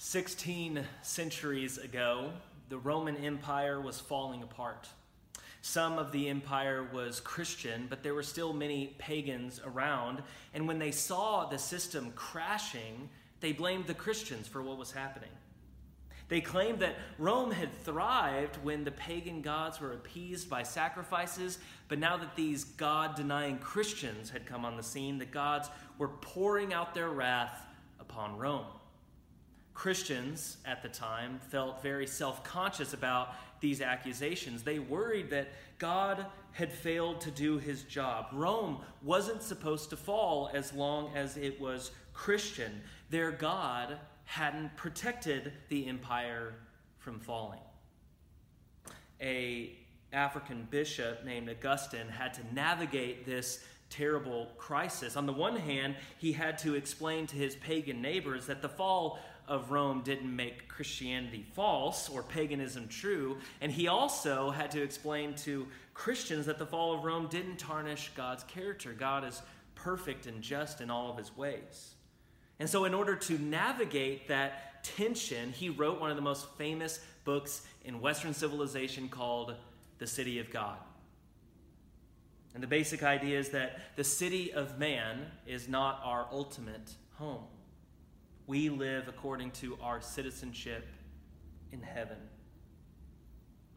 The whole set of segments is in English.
16 centuries ago, the Roman Empire was falling apart. Some of the empire was Christian, but there were still many pagans around. And when they saw the system crashing, they blamed the Christians for what was happening. They claimed that Rome had thrived when the pagan gods were appeased by sacrifices, but now that these God denying Christians had come on the scene, the gods were pouring out their wrath upon Rome. Christians at the time felt very self conscious about these accusations. They worried that God had failed to do his job. Rome wasn't supposed to fall as long as it was Christian. Their God hadn't protected the empire from falling. A African bishop named Augustine had to navigate this terrible crisis. On the one hand, he had to explain to his pagan neighbors that the fall of Rome didn't make Christianity false or paganism true. And he also had to explain to Christians that the fall of Rome didn't tarnish God's character. God is perfect and just in all of his ways. And so, in order to navigate that tension, he wrote one of the most famous books in Western civilization called The City of God. And the basic idea is that the city of man is not our ultimate home we live according to our citizenship in heaven.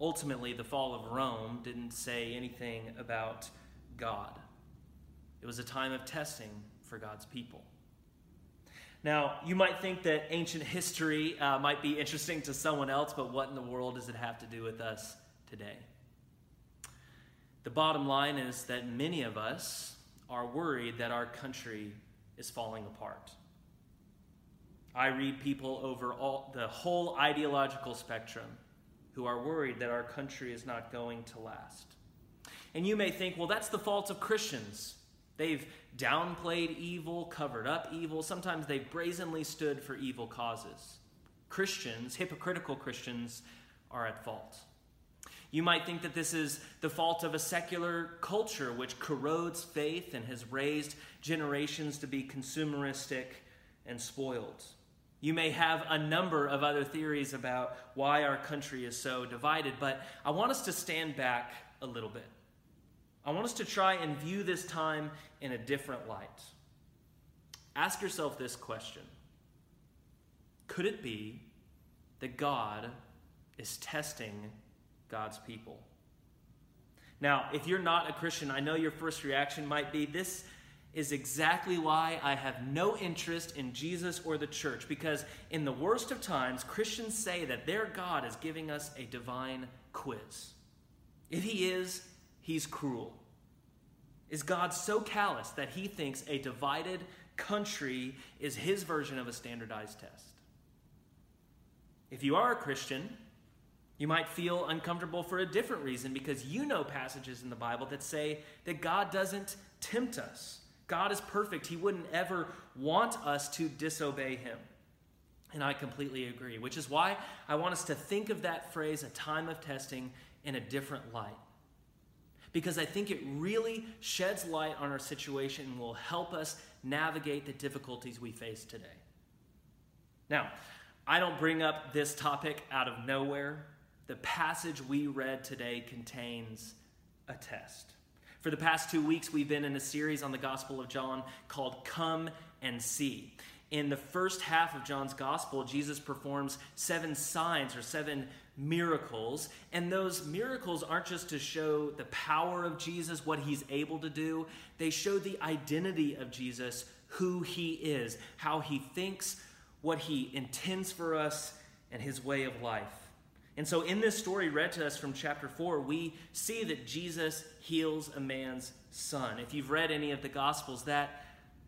Ultimately, the fall of Rome didn't say anything about God. It was a time of testing for God's people. Now, you might think that ancient history uh, might be interesting to someone else, but what in the world does it have to do with us today? The bottom line is that many of us are worried that our country is falling apart. I read people over all, the whole ideological spectrum who are worried that our country is not going to last. And you may think, well, that's the fault of Christians. They've downplayed evil, covered up evil. Sometimes they've brazenly stood for evil causes. Christians, hypocritical Christians, are at fault. You might think that this is the fault of a secular culture which corrodes faith and has raised generations to be consumeristic and spoiled. You may have a number of other theories about why our country is so divided, but I want us to stand back a little bit. I want us to try and view this time in a different light. Ask yourself this question Could it be that God is testing God's people? Now, if you're not a Christian, I know your first reaction might be this is exactly why I have no interest in Jesus or the church. Because in the worst of times, Christians say that their God is giving us a divine quiz. If he is, he's cruel. Is God so callous that he thinks a divided country is his version of a standardized test? If you are a Christian, you might feel uncomfortable for a different reason because you know passages in the Bible that say that God doesn't tempt us. God is perfect. He wouldn't ever want us to disobey Him. And I completely agree, which is why I want us to think of that phrase, a time of testing, in a different light. Because I think it really sheds light on our situation and will help us navigate the difficulties we face today. Now, I don't bring up this topic out of nowhere. The passage we read today contains a test. For the past two weeks, we've been in a series on the Gospel of John called Come and See. In the first half of John's Gospel, Jesus performs seven signs or seven miracles. And those miracles aren't just to show the power of Jesus, what he's able to do, they show the identity of Jesus, who he is, how he thinks, what he intends for us, and his way of life. And so, in this story read to us from chapter 4, we see that Jesus heals a man's son. If you've read any of the Gospels, that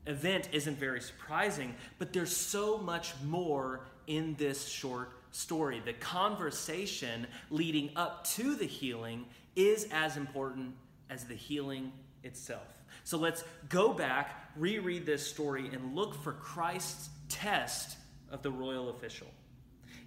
event isn't very surprising, but there's so much more in this short story. The conversation leading up to the healing is as important as the healing itself. So, let's go back, reread this story, and look for Christ's test of the royal official.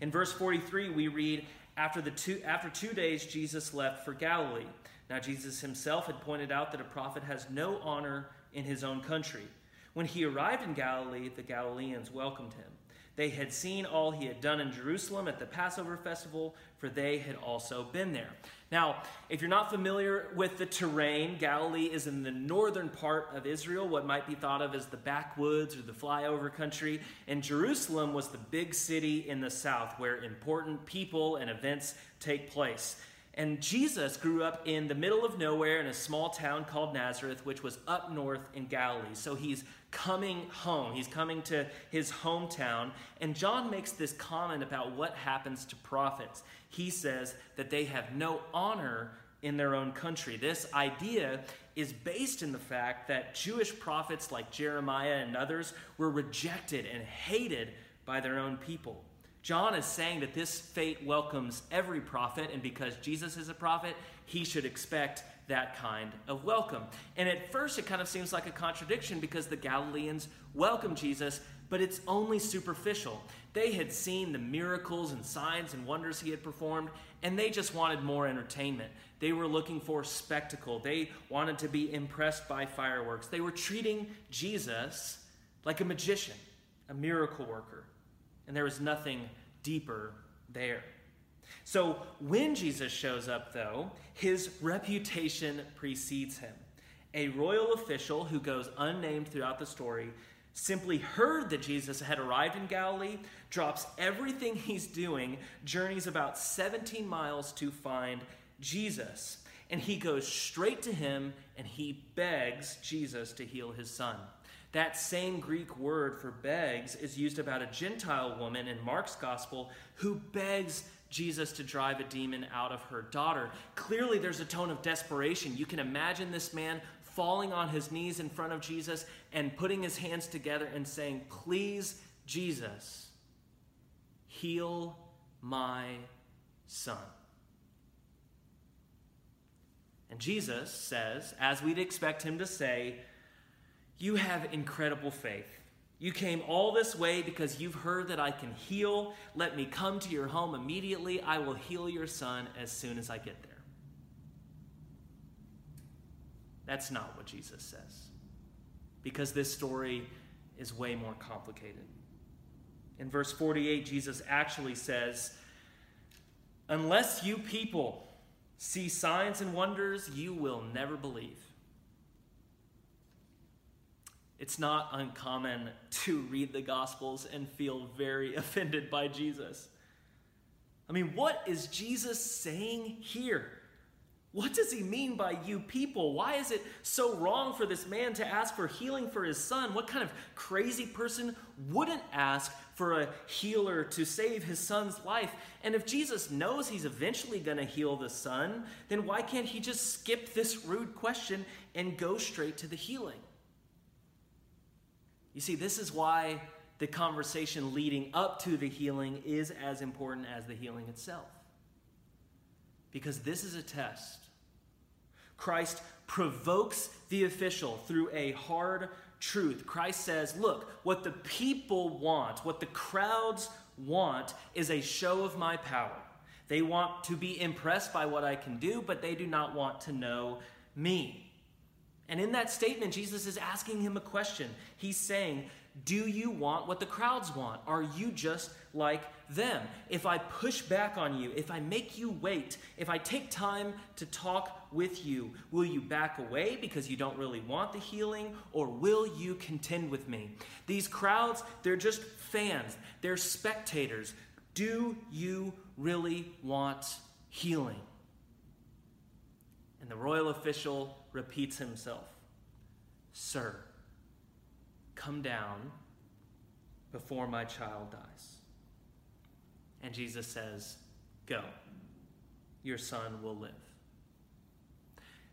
In verse 43, we read, after, the two, after two days, Jesus left for Galilee. Now, Jesus himself had pointed out that a prophet has no honor in his own country. When he arrived in Galilee, the Galileans welcomed him. They had seen all he had done in Jerusalem at the Passover festival, for they had also been there. Now, if you're not familiar with the terrain, Galilee is in the northern part of Israel, what might be thought of as the backwoods or the flyover country. And Jerusalem was the big city in the south where important people and events take place. And Jesus grew up in the middle of nowhere in a small town called Nazareth, which was up north in Galilee. So he's coming home. He's coming to his hometown. And John makes this comment about what happens to prophets. He says that they have no honor in their own country. This idea is based in the fact that Jewish prophets like Jeremiah and others were rejected and hated by their own people. John is saying that this fate welcomes every prophet, and because Jesus is a prophet, he should expect that kind of welcome. And at first, it kind of seems like a contradiction because the Galileans welcome Jesus, but it's only superficial. They had seen the miracles and signs and wonders he had performed, and they just wanted more entertainment. They were looking for spectacle. They wanted to be impressed by fireworks. They were treating Jesus like a magician, a miracle worker and there was nothing deeper there. So when Jesus shows up, though, his reputation precedes him. A royal official who goes unnamed throughout the story simply heard that Jesus had arrived in Galilee, drops everything he's doing, journeys about 17 miles to find Jesus. And he goes straight to him and he begs Jesus to heal his son. That same Greek word for begs is used about a Gentile woman in Mark's gospel who begs Jesus to drive a demon out of her daughter. Clearly, there's a tone of desperation. You can imagine this man falling on his knees in front of Jesus and putting his hands together and saying, Please, Jesus, heal my son. And Jesus says, as we'd expect him to say, you have incredible faith. You came all this way because you've heard that I can heal. Let me come to your home immediately. I will heal your son as soon as I get there. That's not what Jesus says. Because this story is way more complicated. In verse 48, Jesus actually says, Unless you people see signs and wonders, you will never believe. It's not uncommon to read the Gospels and feel very offended by Jesus. I mean, what is Jesus saying here? What does he mean by you people? Why is it so wrong for this man to ask for healing for his son? What kind of crazy person wouldn't ask for a healer to save his son's life? And if Jesus knows he's eventually going to heal the son, then why can't he just skip this rude question and go straight to the healing? You see, this is why the conversation leading up to the healing is as important as the healing itself. Because this is a test. Christ provokes the official through a hard truth. Christ says, Look, what the people want, what the crowds want, is a show of my power. They want to be impressed by what I can do, but they do not want to know me. And in that statement, Jesus is asking him a question. He's saying, Do you want what the crowds want? Are you just like them? If I push back on you, if I make you wait, if I take time to talk with you, will you back away because you don't really want the healing, or will you contend with me? These crowds, they're just fans, they're spectators. Do you really want healing? And the royal official repeats himself Sir, come down before my child dies. And Jesus says, Go, your son will live.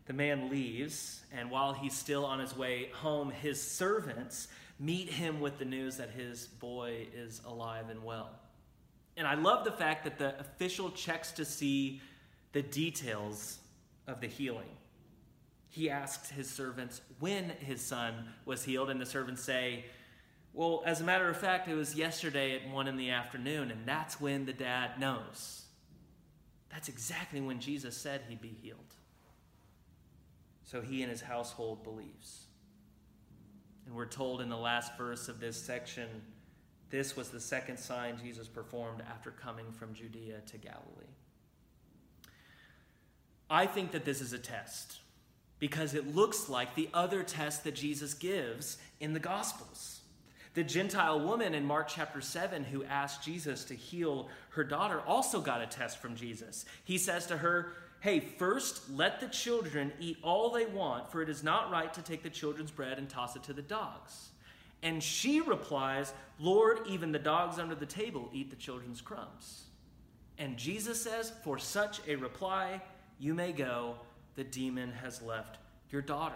The man leaves, and while he's still on his way home, his servants meet him with the news that his boy is alive and well. And I love the fact that the official checks to see the details of the healing he asks his servants when his son was healed, and the servants say, Well, as a matter of fact, it was yesterday at 1 in the afternoon, and that's when the dad knows. That's exactly when Jesus said he'd be healed. So he and his household believes. And we're told in the last verse of this section This was the second sign Jesus performed after coming from Judea to Galilee. I think that this is a test because it looks like the other test that Jesus gives in the Gospels. The Gentile woman in Mark chapter 7 who asked Jesus to heal her daughter also got a test from Jesus. He says to her, Hey, first let the children eat all they want, for it is not right to take the children's bread and toss it to the dogs. And she replies, Lord, even the dogs under the table eat the children's crumbs. And Jesus says, For such a reply, you may go. The demon has left your daughter.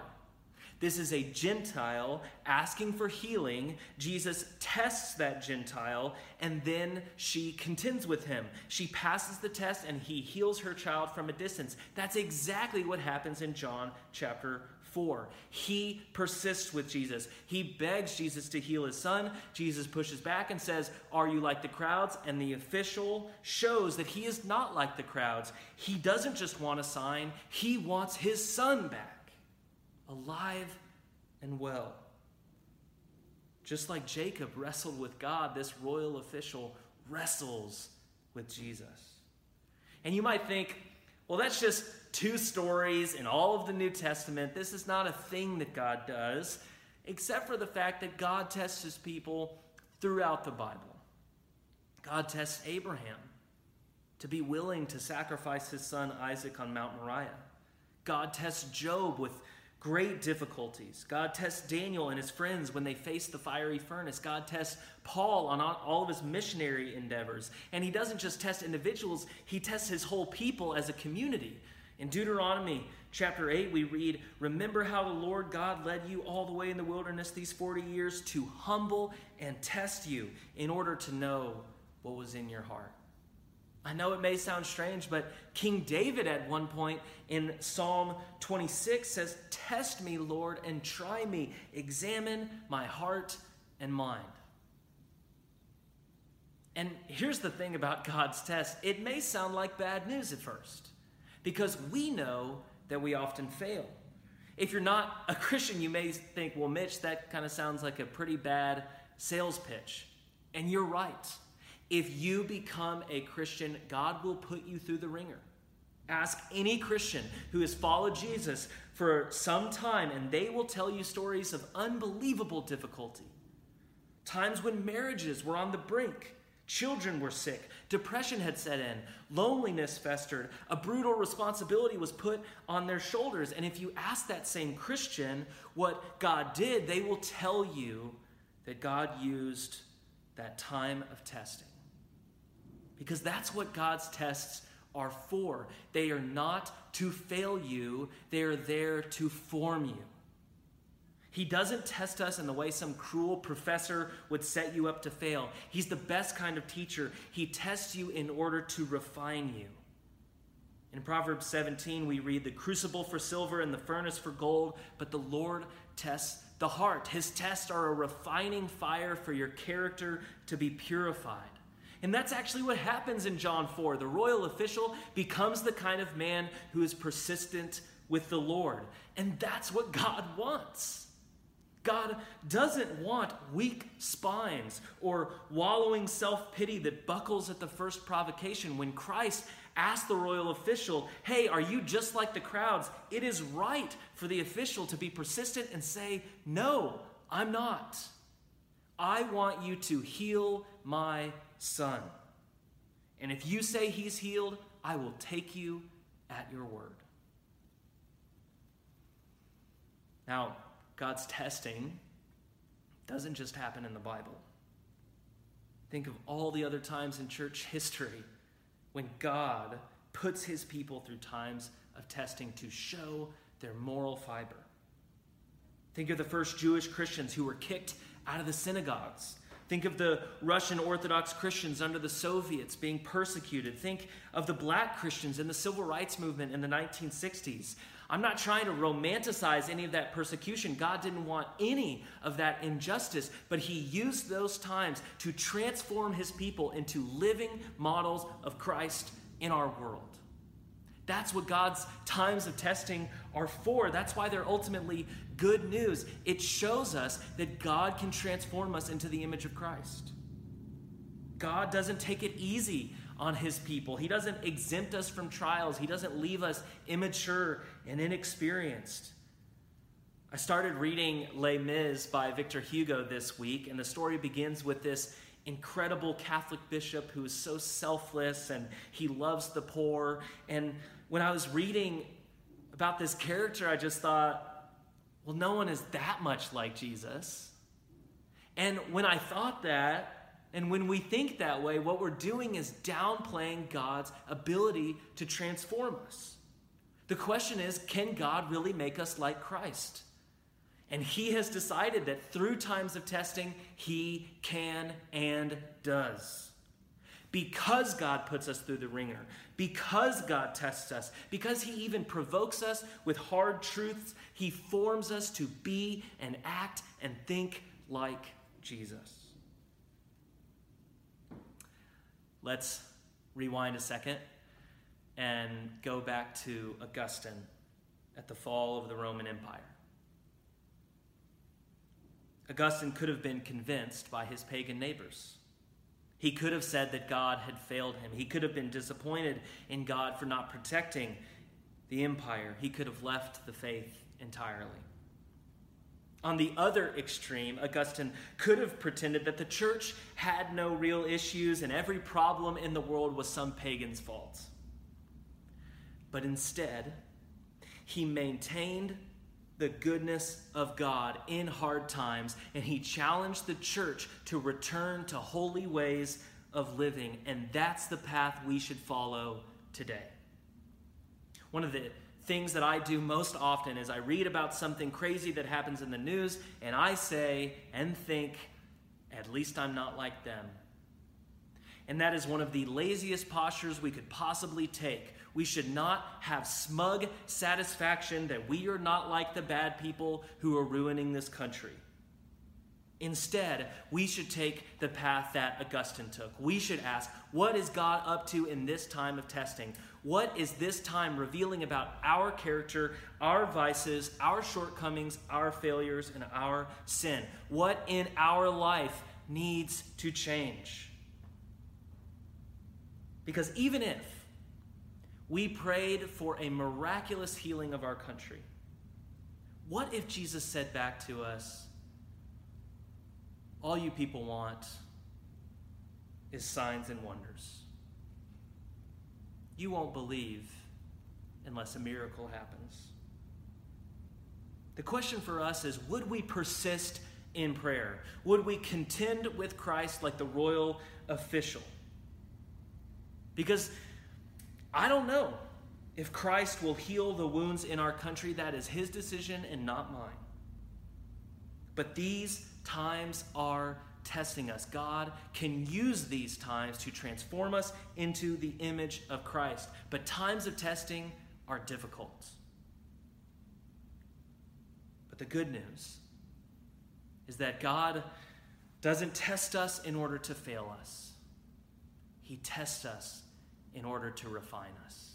This is a Gentile asking for healing. Jesus tests that Gentile, and then she contends with him. She passes the test, and he heals her child from a distance. That's exactly what happens in John chapter 4. He persists with Jesus. He begs Jesus to heal his son. Jesus pushes back and says, Are you like the crowds? And the official shows that he is not like the crowds. He doesn't just want a sign, he wants his son back alive and well. Just like Jacob wrestled with God, this royal official wrestles with Jesus. And you might think, well, that's just two stories in all of the New Testament. This is not a thing that God does, except for the fact that God tests his people throughout the Bible. God tests Abraham to be willing to sacrifice his son Isaac on Mount Moriah. God tests Job with great difficulties. God tests Daniel and his friends when they face the fiery furnace. God tests Paul on all of his missionary endeavors. And he doesn't just test individuals, he tests his whole people as a community. In Deuteronomy chapter 8, we read, Remember how the Lord God led you all the way in the wilderness these 40 years to humble and test you in order to know what was in your heart. I know it may sound strange, but King David at one point in Psalm 26 says, Test me, Lord, and try me. Examine my heart and mind. And here's the thing about God's test it may sound like bad news at first, because we know that we often fail. If you're not a Christian, you may think, well, Mitch, that kind of sounds like a pretty bad sales pitch. And you're right. If you become a Christian, God will put you through the ringer. Ask any Christian who has followed Jesus for some time, and they will tell you stories of unbelievable difficulty. Times when marriages were on the brink, children were sick, depression had set in, loneliness festered, a brutal responsibility was put on their shoulders. And if you ask that same Christian what God did, they will tell you that God used that time of testing because that's what God's tests are for. They are not to fail you, they are there to form you. He doesn't test us in the way some cruel professor would set you up to fail. He's the best kind of teacher. He tests you in order to refine you. In Proverbs 17, we read, The crucible for silver and the furnace for gold, but the Lord tests the heart. His tests are a refining fire for your character to be purified. And that's actually what happens in John 4. The royal official becomes the kind of man who is persistent with the Lord. And that's what God wants. God doesn't want weak spines or wallowing self pity that buckles at the first provocation. When Christ asked the royal official, Hey, are you just like the crowds? It is right for the official to be persistent and say, No, I'm not. I want you to heal my son. And if you say he's healed, I will take you at your word. Now, God's testing doesn't just happen in the Bible. Think of all the other times in church history when God puts his people through times of testing to show their moral fiber. Think of the first Jewish Christians who were kicked out of the synagogues Think of the Russian Orthodox Christians under the Soviets being persecuted. Think of the black Christians in the civil rights movement in the 1960s. I'm not trying to romanticize any of that persecution. God didn't want any of that injustice, but He used those times to transform His people into living models of Christ in our world. That's what God's times of testing are for. That's why they're ultimately good news. It shows us that God can transform us into the image of Christ. God doesn't take it easy on his people. He doesn't exempt us from trials. He doesn't leave us immature and inexperienced. I started reading Les Mis by Victor Hugo this week, and the story begins with this incredible Catholic bishop who is so selfless and he loves the poor. And when I was reading about this character, I just thought, well, no one is that much like Jesus. And when I thought that, and when we think that way, what we're doing is downplaying God's ability to transform us. The question is can God really make us like Christ? And he has decided that through times of testing, he can and does. Because God puts us through the ringer, because God tests us, because he even provokes us with hard truths, he forms us to be and act and think like Jesus. Let's rewind a second and go back to Augustine at the fall of the Roman Empire. Augustine could have been convinced by his pagan neighbors. He could have said that God had failed him. He could have been disappointed in God for not protecting the empire. He could have left the faith entirely. On the other extreme, Augustine could have pretended that the church had no real issues and every problem in the world was some pagan's fault. But instead, he maintained the goodness of God in hard times, and he challenged the church to return to holy ways of living, and that's the path we should follow today. One of the things that I do most often is I read about something crazy that happens in the news, and I say and think, at least I'm not like them. And that is one of the laziest postures we could possibly take we should not have smug satisfaction that we are not like the bad people who are ruining this country. Instead, we should take the path that Augustine took. We should ask, what is God up to in this time of testing? What is this time revealing about our character, our vices, our shortcomings, our failures, and our sin? What in our life needs to change? Because even if we prayed for a miraculous healing of our country. What if Jesus said back to us, All you people want is signs and wonders? You won't believe unless a miracle happens. The question for us is would we persist in prayer? Would we contend with Christ like the royal official? Because I don't know if Christ will heal the wounds in our country. That is his decision and not mine. But these times are testing us. God can use these times to transform us into the image of Christ. But times of testing are difficult. But the good news is that God doesn't test us in order to fail us, He tests us in order to refine us.